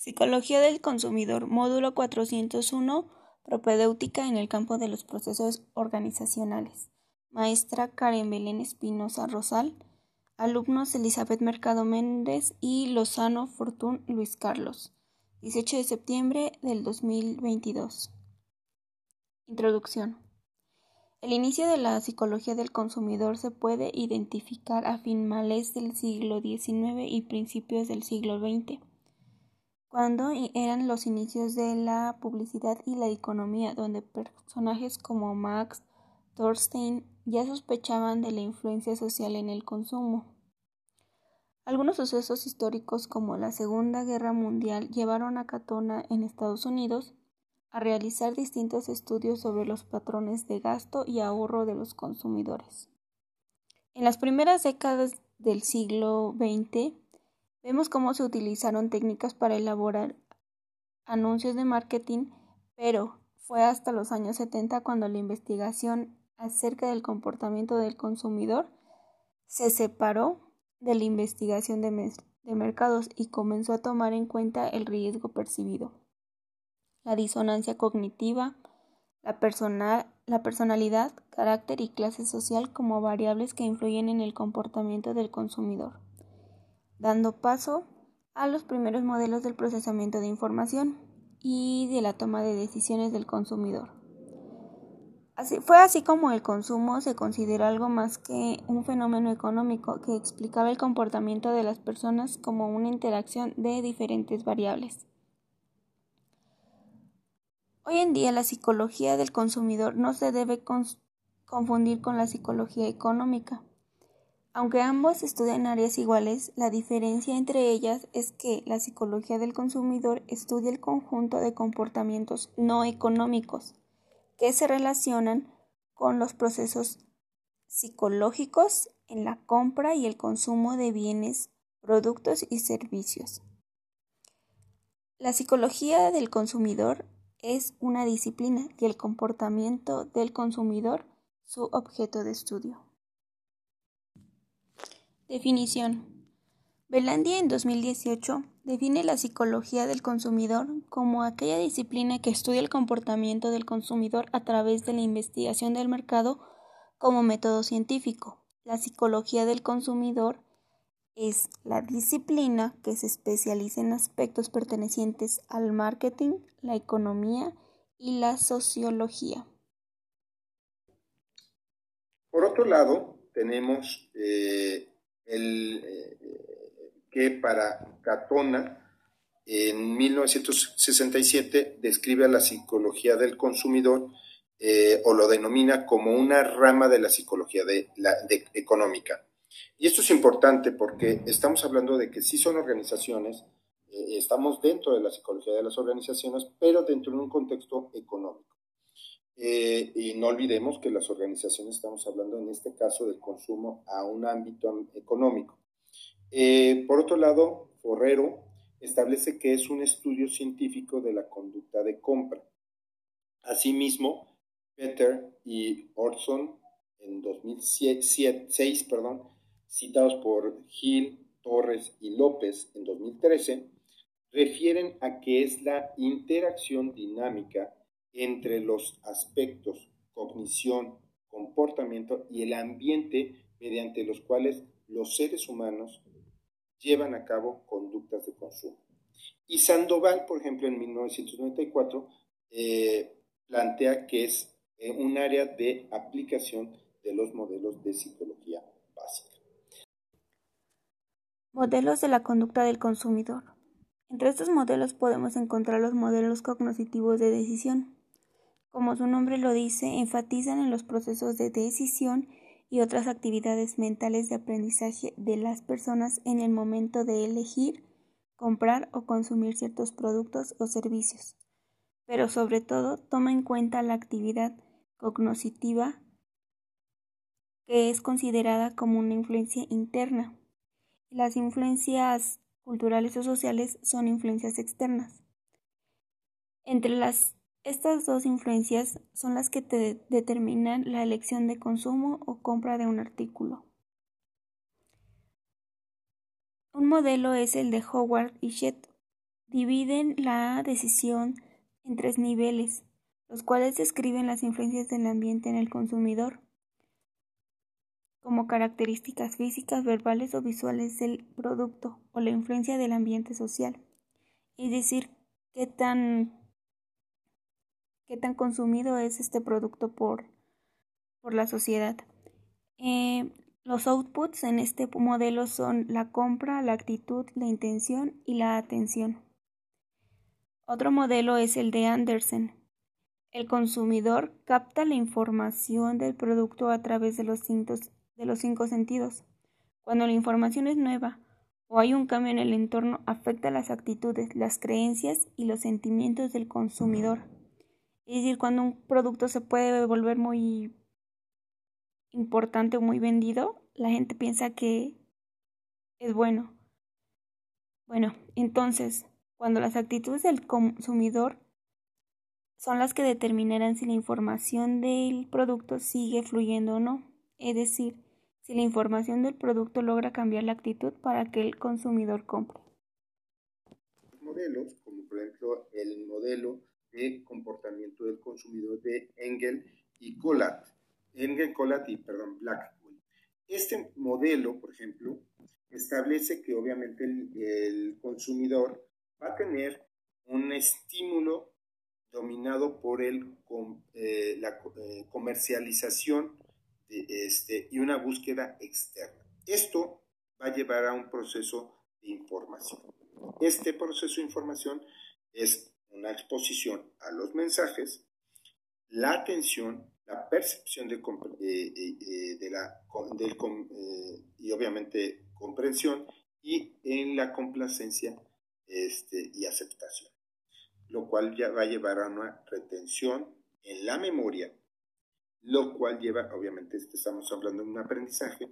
Psicología del consumidor, módulo 401, propedéutica en el campo de los procesos organizacionales. Maestra Karen Belén Espinosa Rosal. Alumnos Elizabeth Mercado Méndez y Lozano Fortún Luis Carlos. 18 de septiembre del 2022. Introducción. El inicio de la psicología del consumidor se puede identificar a finales del siglo XIX y principios del siglo XX cuando eran los inicios de la publicidad y la economía, donde personajes como Max Thorstein ya sospechaban de la influencia social en el consumo. Algunos sucesos históricos como la Segunda Guerra Mundial llevaron a Catona en Estados Unidos a realizar distintos estudios sobre los patrones de gasto y ahorro de los consumidores. En las primeras décadas del siglo XX, Vemos cómo se utilizaron técnicas para elaborar anuncios de marketing, pero fue hasta los años 70 cuando la investigación acerca del comportamiento del consumidor se separó de la investigación de, mercados y comenzó a tomar en cuenta el riesgo percibido, la disonancia cognitiva, la, la personalidad, carácter y clase social como variables que influyen en el comportamiento del consumidor dando paso a los primeros modelos del procesamiento de información y de la toma de decisiones del consumidor. Así, fue así como el consumo se consideró algo más que un fenómeno económico que explicaba el comportamiento de las personas como una interacción de diferentes variables. Hoy en día la psicología del consumidor no se debe confundir con la psicología económica. Aunque ambos estudian áreas iguales, la diferencia entre ellas es que la psicología del consumidor estudia el conjunto de comportamientos no económicos que se relacionan con los procesos psicológicos en la compra y el consumo de bienes, productos y servicios. La psicología del consumidor es una disciplina y el comportamiento del consumidor su objeto de estudio. Definición. Belandi en 2018 define la psicología del consumidor como aquella disciplina que estudia el comportamiento del consumidor a través de la investigación del mercado como método científico. La psicología del consumidor es la disciplina que se especializa en aspectos pertenecientes al marketing, la economía y la sociología. Por otro lado, tenemos eh, el, eh, que para Catona en 1967 describe a la psicología del consumidor eh, o lo denomina como una rama de la psicología económica. Y esto es importante porque estamos hablando de que sí son organizaciones, eh, estamos dentro de la psicología de las organizaciones, pero dentro de un contexto económico. Y no olvidemos que las organizaciones, estamos hablando en este caso del consumo a un ámbito económico. Eh, por otro lado, Forrero establece que es un estudio científico de la conducta de compra. Asimismo, Peter y Orson en 2006, perdón, citados por Gil, Torres y López en 2013, refieren a que es la interacción dinámica entre los aspectos cognición, comportamiento y el ambiente mediante los cuales los seres humanos llevan a cabo conductas de consumo. Y Sandoval, por ejemplo, en 1994, eh, plantea que es eh, un área de aplicación de los modelos de psicología básica. Modelos de la conducta del consumidor. Entre estos modelos podemos encontrar los modelos cognitivos de decisión. Como su nombre lo dice, enfatizan en los procesos de decisión y otras actividades mentales de aprendizaje de las personas en el momento de elegir, comprar o consumir ciertos productos o servicios. Pero sobre todo toma en cuenta la actividad cognoscitiva que es considerada como una influencia interna. Las influencias culturales o sociales son influencias externas. Entre las estas dos influencias son las que te determinan la elección de consumo o compra de un artículo. Un modelo es el de Howard y Shedd, dividen la decisión en tres niveles, los cuales describen las influencias del ambiente en el consumidor como características físicas, verbales o visuales del producto o la influencia del ambiente social, es decir, qué tan, qué tan consumido es este producto por, por la sociedad. Eh, los outputs en este modelo son la compra, la actitud, la intención y la atención. Otro modelo es el de Andersen. El consumidor capta la información del producto a través de los, de los cinco sentidos. Cuando la información es nueva o hay un cambio en el entorno, afecta las actitudes, las creencias y los sentimientos del consumidor. Es decir, cuando un producto se puede volver muy importante o muy vendido, la gente piensa que es bueno. Bueno, entonces, cuando las actitudes del consumidor son las que determinarán si la información del producto sigue fluyendo o no, es decir, si la información del producto logra cambiar la actitud para que el consumidor compre. Modelos, como por ejemplo el modelo de comportamiento del consumidor de Engel y Collat, Engel, Collat y perdón, Blackwell. Este modelo, por ejemplo, establece que obviamente el consumidor va a tener un estímulo dominado por el, eh, la eh, comercialización este, y una búsqueda externa. Esto va a llevar a un proceso de información. Este proceso de información es una exposición a los mensajes, la atención, la percepción de, de la, y obviamente comprensión y en la complacencia este, y aceptación, lo cual ya va a llevar a una retención en la memoria, lo cual lleva, obviamente este, estamos hablando de un aprendizaje,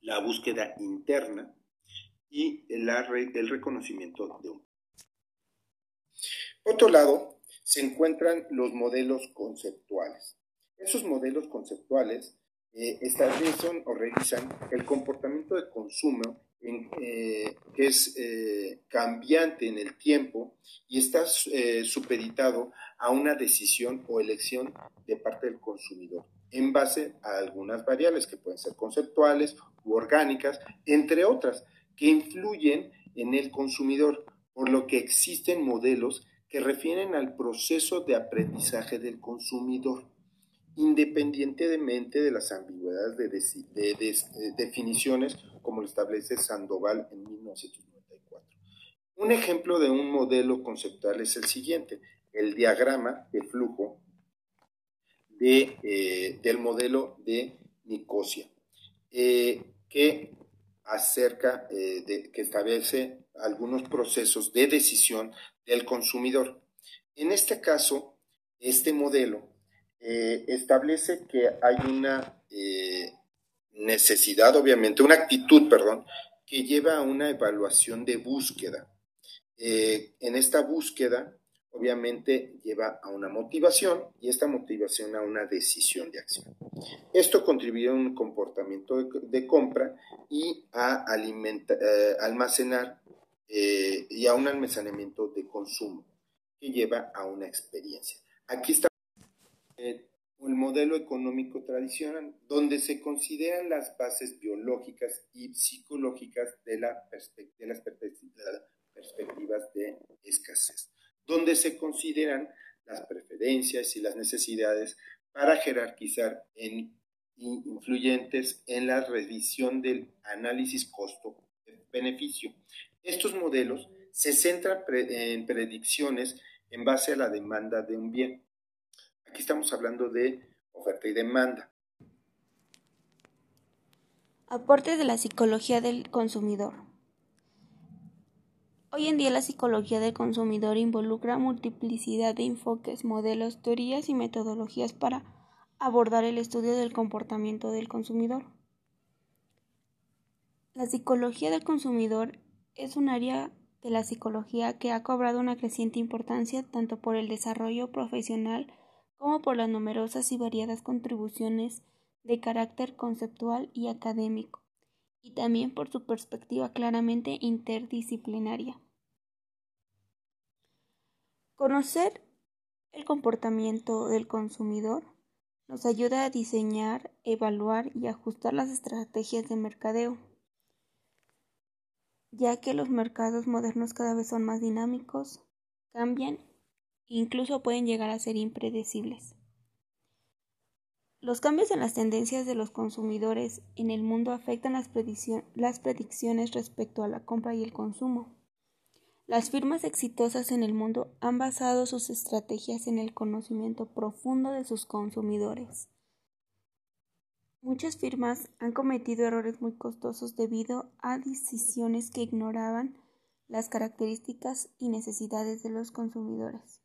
la búsqueda interna y el, el reconocimiento de un. Por otro lado, se encuentran los modelos conceptuales. Esos modelos conceptuales eh, establecen o revisan el comportamiento de consumo eh, que es eh, cambiante en el tiempo y está eh, supeditado a una decisión o elección de parte del consumidor en base a algunas variables que pueden ser conceptuales u orgánicas, entre otras, que influyen en el consumidor, por lo que existen modelos que refieren al proceso de aprendizaje del consumidor independientemente de las ambigüedades de, de, definiciones como lo establece Sandoval en 1994. Un ejemplo de un modelo conceptual es el siguiente, el diagrama de flujo eh, del modelo de Nicosia, eh, que acerca, eh, de, que establece algunos procesos de decisión del consumidor. En este caso, este modelo eh, establece que hay una eh, necesidad, obviamente, una actitud, perdón, que lleva a una evaluación de búsqueda. En esta búsqueda, obviamente, lleva a una motivación y esta motivación a una decisión de acción. Esto contribuye a un comportamiento de, compra y a almacenar y a un almacenamiento de consumo que lleva a una experiencia. Aquí está el modelo económico tradicional, donde se consideran las bases biológicas y psicológicas de, las perspectivas de escasez, donde se consideran las preferencias y las necesidades para jerarquizar en influyentes en la revisión del análisis costo-beneficio. Estos modelos se centran en predicciones en base a la demanda de un bien, Aquí estamos hablando de oferta y demanda. Aporte de la psicología del consumidor. Hoy en día la psicología del consumidor involucra multiplicidad de enfoques, modelos, teorías y metodologías para abordar el estudio del comportamiento del consumidor. La psicología del consumidor es un área de la psicología que ha cobrado una creciente importancia tanto por el desarrollo profesional como por las numerosas y variadas contribuciones de carácter conceptual y académico, y también por su perspectiva claramente interdisciplinaria. Conocer el comportamiento del consumidor nos ayuda a diseñar, evaluar y ajustar las estrategias de mercadeo, ya que los mercados modernos cada vez son más dinámicos, cambian e incluso pueden llegar a ser impredecibles. Los cambios en las tendencias de los consumidores en el mundo afectan las, predicciones respecto a la compra y el consumo. Las firmas exitosas en el mundo han basado sus estrategias en el conocimiento profundo de sus consumidores. Muchas firmas han cometido errores muy costosos debido a decisiones que ignoraban las características y necesidades de los consumidores.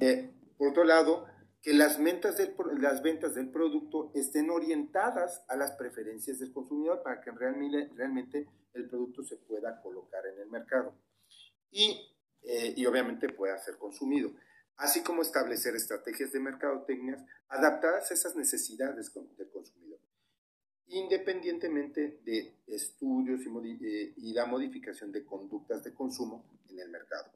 Eh, por otro lado, que las ventas, del, las ventas del producto estén orientadas a las preferencias del consumidor para que realmente, realmente el producto se pueda colocar en el mercado. Y, eh, y obviamente pueda ser consumido, así como establecer estrategias de mercadotecnia adaptadas a esas necesidades del consumidor, independientemente de estudios y, eh, y la modificación de conductas de consumo en el mercado,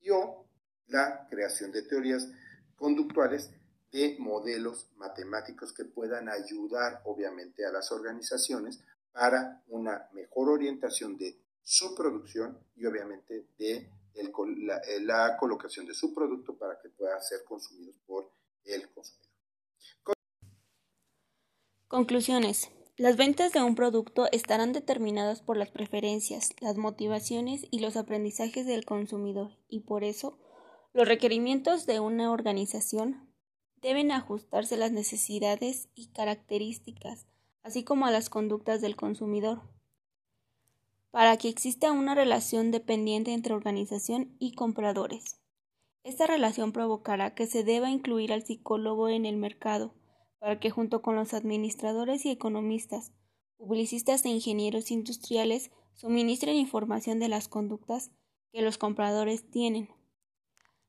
y o la creación de teorías conductuales de modelos matemáticos que puedan ayudar obviamente a las organizaciones para una mejor orientación de su producción y obviamente de eh, la, colocación de su producto para que pueda ser consumido por el consumidor. Conclusiones. Las ventas de un producto estarán determinadas por las preferencias, las motivaciones y los aprendizajes del consumidor y por eso los requerimientos de una organización deben ajustarse a las necesidades y características así como a las conductas del consumidor, para que exista una relación dependiente entre organización y compradores. Esta relación provocará que se deba incluir al psicólogo en el mercado, para que junto con los administradores y economistas, publicistas e ingenieros industriales suministren información de las conductas que los compradores tienen.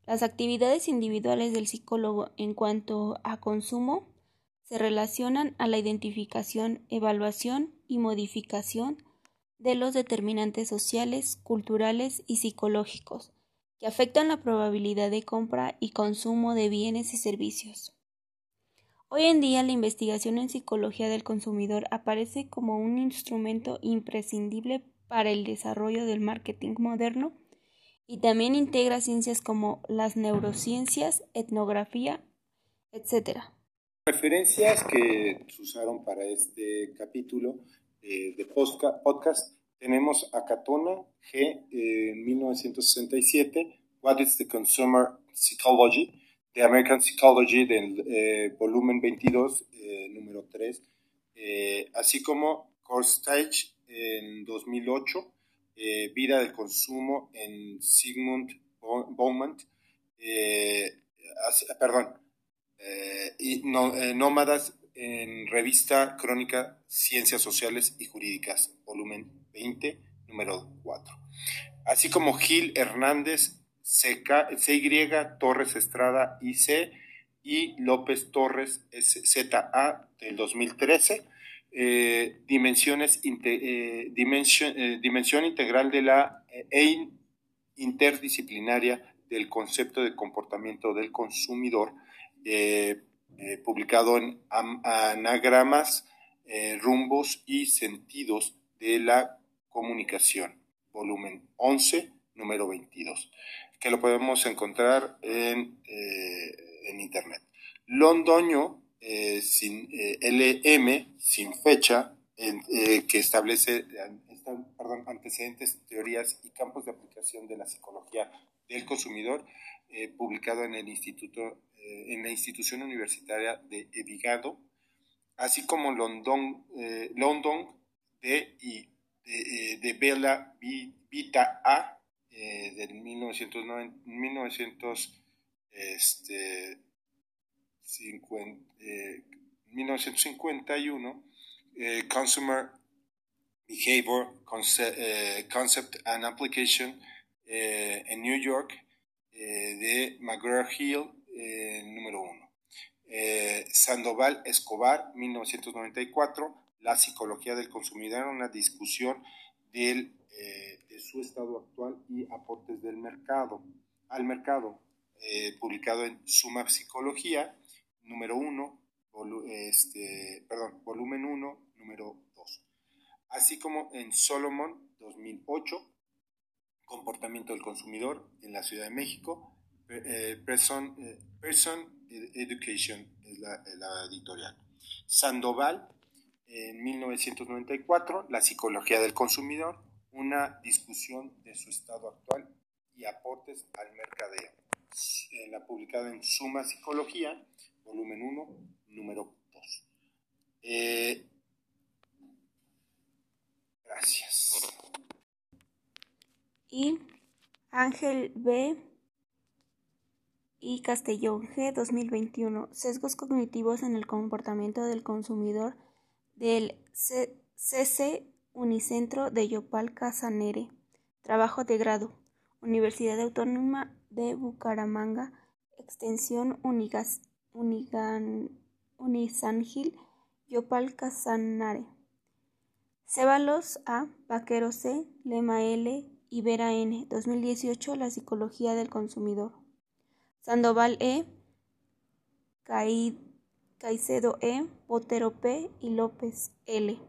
Las actividades individuales del psicólogo en cuanto a consumo se relacionan a la identificación, evaluación y modificación de los determinantes sociales, culturales y psicológicos que afectan la probabilidad de compra y consumo de bienes y servicios. Hoy en día la investigación en psicología del consumidor aparece como un instrumento imprescindible para el desarrollo del marketing moderno y también integra ciencias como las neurociencias, etnografía, etc referencias que se usaron para este capítulo eh, de podcast tenemos a Catona G en 1967, What is the Consumer Psychology, The American Psychology del eh, volumen 22, eh, número 3, así como Stage en 2008, Vida del Consumo en Sigmund Baumann, perdón, eh, y eh, Nómadas en revista Crónica Ciencias Sociales y Jurídicas, volumen 20, número 4. Así como Gil Hernández, CY, Torres Estrada IC y López Torres ZA del 2013. Eh, dimensiones dimensión integral de la e interdisciplinaria del concepto de comportamiento del consumidor eh, eh, publicado en Anagramas, eh, Rumbos y Sentidos de la Comunicación, volumen 11, número 22, que lo podemos encontrar en, en Internet. Londoño, sin LM, sin fecha, que establece antecedentes, teorías y campos de aplicación de la psicología del consumidor, publicado en el Instituto eh, en la institución universitaria de Evigado, así como London, eh, London de, y, de, eh, Bella Vita A del 1990, 1951, Consumer Behavior Concept and Application en New York, de McGraw-Hill eh, número uno. Eh, Sandoval Escobar, 1994, La psicología del consumidor, una discusión del, eh, de su estado actual y aportes del mercado. al mercado, eh, publicado en Suma Psicología, número 1, este, perdón, volumen 1, número 2, así como en Solomon 2008, Comportamiento del Consumidor en la Ciudad de México, eh, Person, eh, Education es la, la editorial. Sandoval en 1994, La psicología del consumidor, una discusión de su estado actual y aportes al mercadeo. La publicada en Suma Psicología, volumen 1, número 2. Eh, gracias. Y Ángel B. y Castellón G. 2021. Sesgos cognitivos en el comportamiento del consumidor del CC Unicentro de Yopal Casanere. Trabajo de grado. Universidad Autónoma de Bucaramanga. Extensión Unigas, Unisangil Yopal Casanare. Cebalos A. Vaquero C. Lema L. Ibera N. 2018. La psicología del consumidor. Sandoval E. Caicedo E., Botero P. y López L.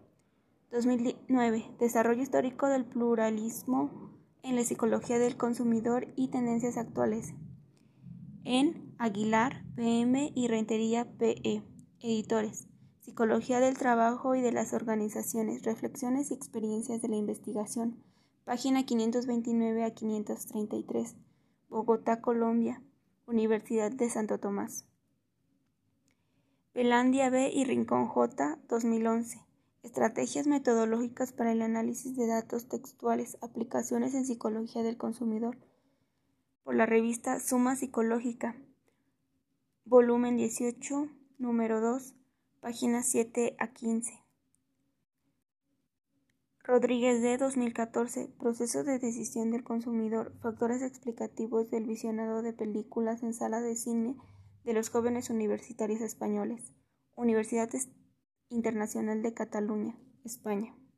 2009. Desarrollo histórico del pluralismo en la psicología del consumidor y tendencias actuales. En Aguilar, PM y Rentería PE. Editores. Psicología del trabajo y de las organizaciones. Reflexiones y experiencias de la investigación. Página 529 a 533. Bogotá, Colombia. Universidad de Santo Tomás. Pelandia B. y Rincón J. 2011. Estrategias metodológicas para el análisis de datos textuales, aplicaciones en psicología del consumidor. Por la revista Suma Psicológica. Volumen 18, número 2, páginas 7 a 15. Rodríguez D. 2014. Proceso de decisión del consumidor. Factores explicativos del visionado de películas en sala de cine de los jóvenes universitarios españoles, Universidad Internacional de Cataluña, España.